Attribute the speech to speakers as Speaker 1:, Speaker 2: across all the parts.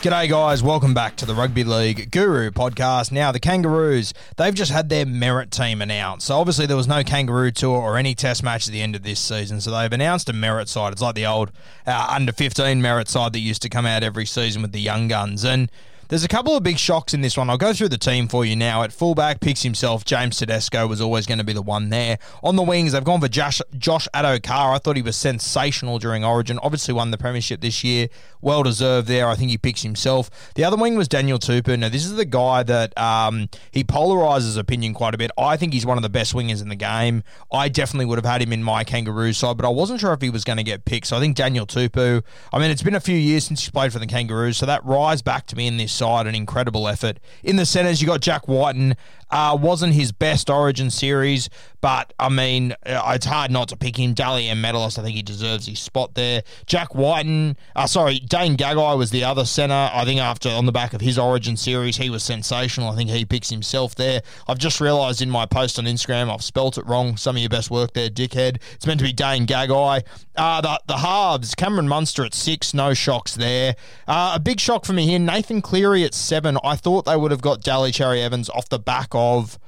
Speaker 1: G'day, guys. Welcome back to the Rugby League Guru podcast. Now, the Kangaroos, they've just had their merit team announced. So, obviously, there was no Kangaroo tour or any test match at the end of this season. So, they've announced a merit side. It's like the old uh, under 15 merit side that used to come out every season with the young guns. And there's a couple of big shocks in this one. I'll go through the team for you now. At fullback, picks himself. James Tedesco was always going to be the one there. On the wings, they've gone for Josh, Josh Addo-Carr. I thought he was sensational during Origin. Obviously won the premiership this year. Well deserved there. I think he picks himself. The other wing was Daniel Tupou. Now, this is the guy that um, he polarizes opinion quite a bit. I think he's one of the best wingers in the game. I definitely would have had him in my Kangaroo side, but I wasn't sure if he was going to get picked. So I think Daniel Tupou, I mean, it's been a few years since he's played for the Kangaroos, so that rise back to me in this side, an incredible effort. In the centres, you got Jack Wighton. Uh, wasn't his best Origin series, but I mean, uh, it's hard not to pick him. Dally M medalist, I think he deserves his spot there. Jack Wighton, uh, sorry, Dane Gagai was the other centre. I think after on the back of his Origin series, he was sensational. I think he picks himself there. I've just realised in my post on Instagram, I've spelt it wrong. Some of your best work there, dickhead. It's meant to be Dane Gagai. Uh, the, the halves, Cameron Munster at six, no shocks there. Uh, a big shock for me here, Nathan Cleary at seven. I thought they would have got Daly Cherry-Evans off the back of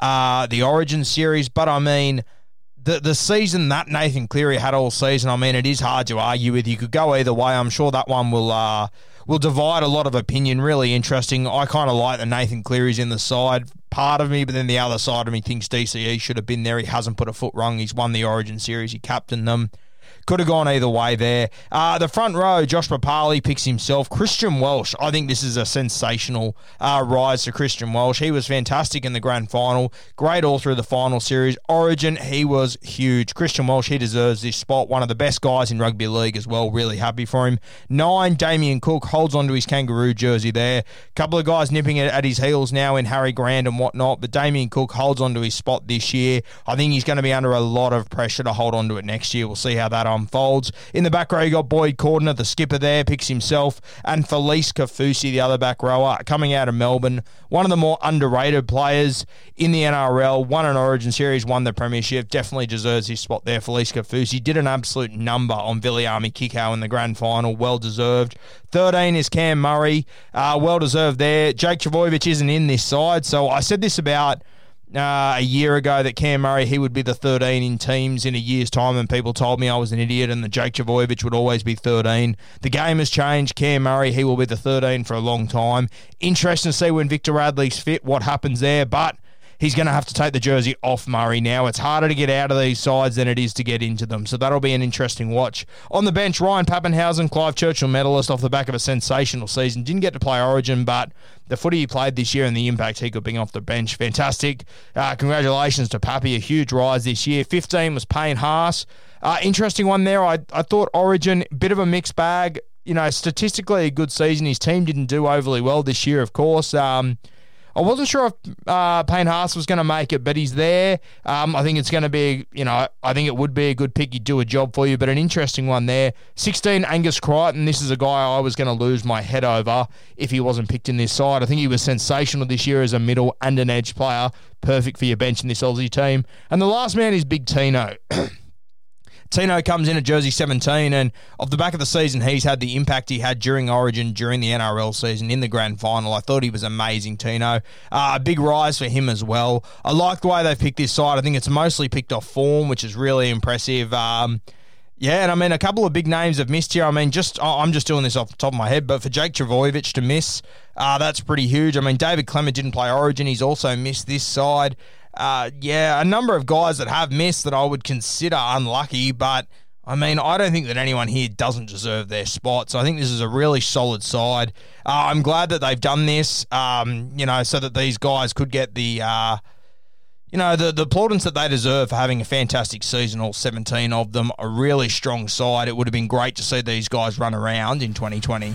Speaker 1: uh, the Origin series, but I mean, the the season that Nathan Cleary had all season, I mean, it is hard to argue with. You could go either way. I'm sure that one will uh, will divide a lot of opinion. Really interesting. I kind of like that Nathan Cleary's in the side. Part of me, but then the other side of me thinks DCE should have been there. He hasn't put a foot wrong. He's won the Origin series. He captained them. Could have gone either way there. Uh, the front row, Josh Papalii picks himself. Christian Welch, I think this is a sensational uh, rise to Christian Welch. He was fantastic in the grand final. Great all through the final series. Origin, he was huge. Christian Welch, he deserves this spot. One of the best guys in rugby league as well. Really happy for him. Nine, Damien Cook holds onto his kangaroo jersey there. Couple of guys nipping at his heels now in Harry Grant and whatnot, but Damien Cook holds onto his spot this year. I think he's going to be under a lot of pressure to hold onto it next year. We'll see how that unfolds. In the back row, you got Boyd Cordner, the skipper there, picks himself, and Felise Kaufusi, the other back rower, coming out of Melbourne. One of the more underrated players in the NRL, won an Origin Series, won the Premiership, definitely deserves his spot there. Felise Kaufusi did an absolute number on Viliami Kikau in the grand final, well deserved. 13 is Cam Murray, uh, well deserved there. Jake Trbojevic isn't in this side, so I said this about uh, a year ago that Cam Murray he would be the 13 in teams in a year's time, and people told me I was an idiot and the Jake Trbojevic would always be 13. The game has changed. Cam Murray he will be the 13 for a long time. Interesting to see when Victor Radley's fit what happens there, but. He's going to have to take the jersey off Murray now. It's harder to get out of these sides than it is to get into them. So that'll be an interesting watch. On the bench, Ryan Papenhuyzen, Clive Churchill medalist off the back of a sensational season. Didn't get to play Origin, but the footy he played this year and the impact he could bring off the bench, fantastic. Uh, congratulations to Pappy, a huge rise this year. 15 was Payne Haas. Uh, interesting one there. I, I thought Origin, bit of a mixed bag. You know, statistically a good season. His team didn't do overly well this year, of course. Um, I wasn't sure if uh, Payne Haas was going to make it, but he's there. Um, I think it's going to be, you know, I think it would be a good pick. He'd do a job for you, but an interesting one there. 16, Angus Crichton. This is a guy I was going to lose my head over if he wasn't picked in this side. I think he was sensational this year as a middle and an edge player. Perfect for your bench in this Aussie team. And the last man is Big Tino. Tino comes in at jersey 17, and off the back of the season, he's had the impact he had during Origin, during the NRL season, in the grand final. I thought he was amazing, Tino. Uh, a big rise for him as well. I like the way they've picked this side. I think it's mostly picked off form, which is really impressive. Um, yeah, and I mean, a couple of big names have missed here. I mean, just I'm just doing this off the top of my head, but for Jake Trbojevic to miss, uh, that's pretty huge. I mean, David Klemmer didn't play Origin. He's also missed this side uh, yeah, a number of guys that have missed that I would consider unlucky, but I mean, I don't think that anyone here doesn't deserve their spot. So I think this is a really solid side. Uh, I'm glad that they've done this, um, you know, so that these guys could get the. Uh, you know, the, the plaudits that they deserve for having a fantastic season, all 17 of them, a really strong side. It would have been great to see these guys run around in 2020.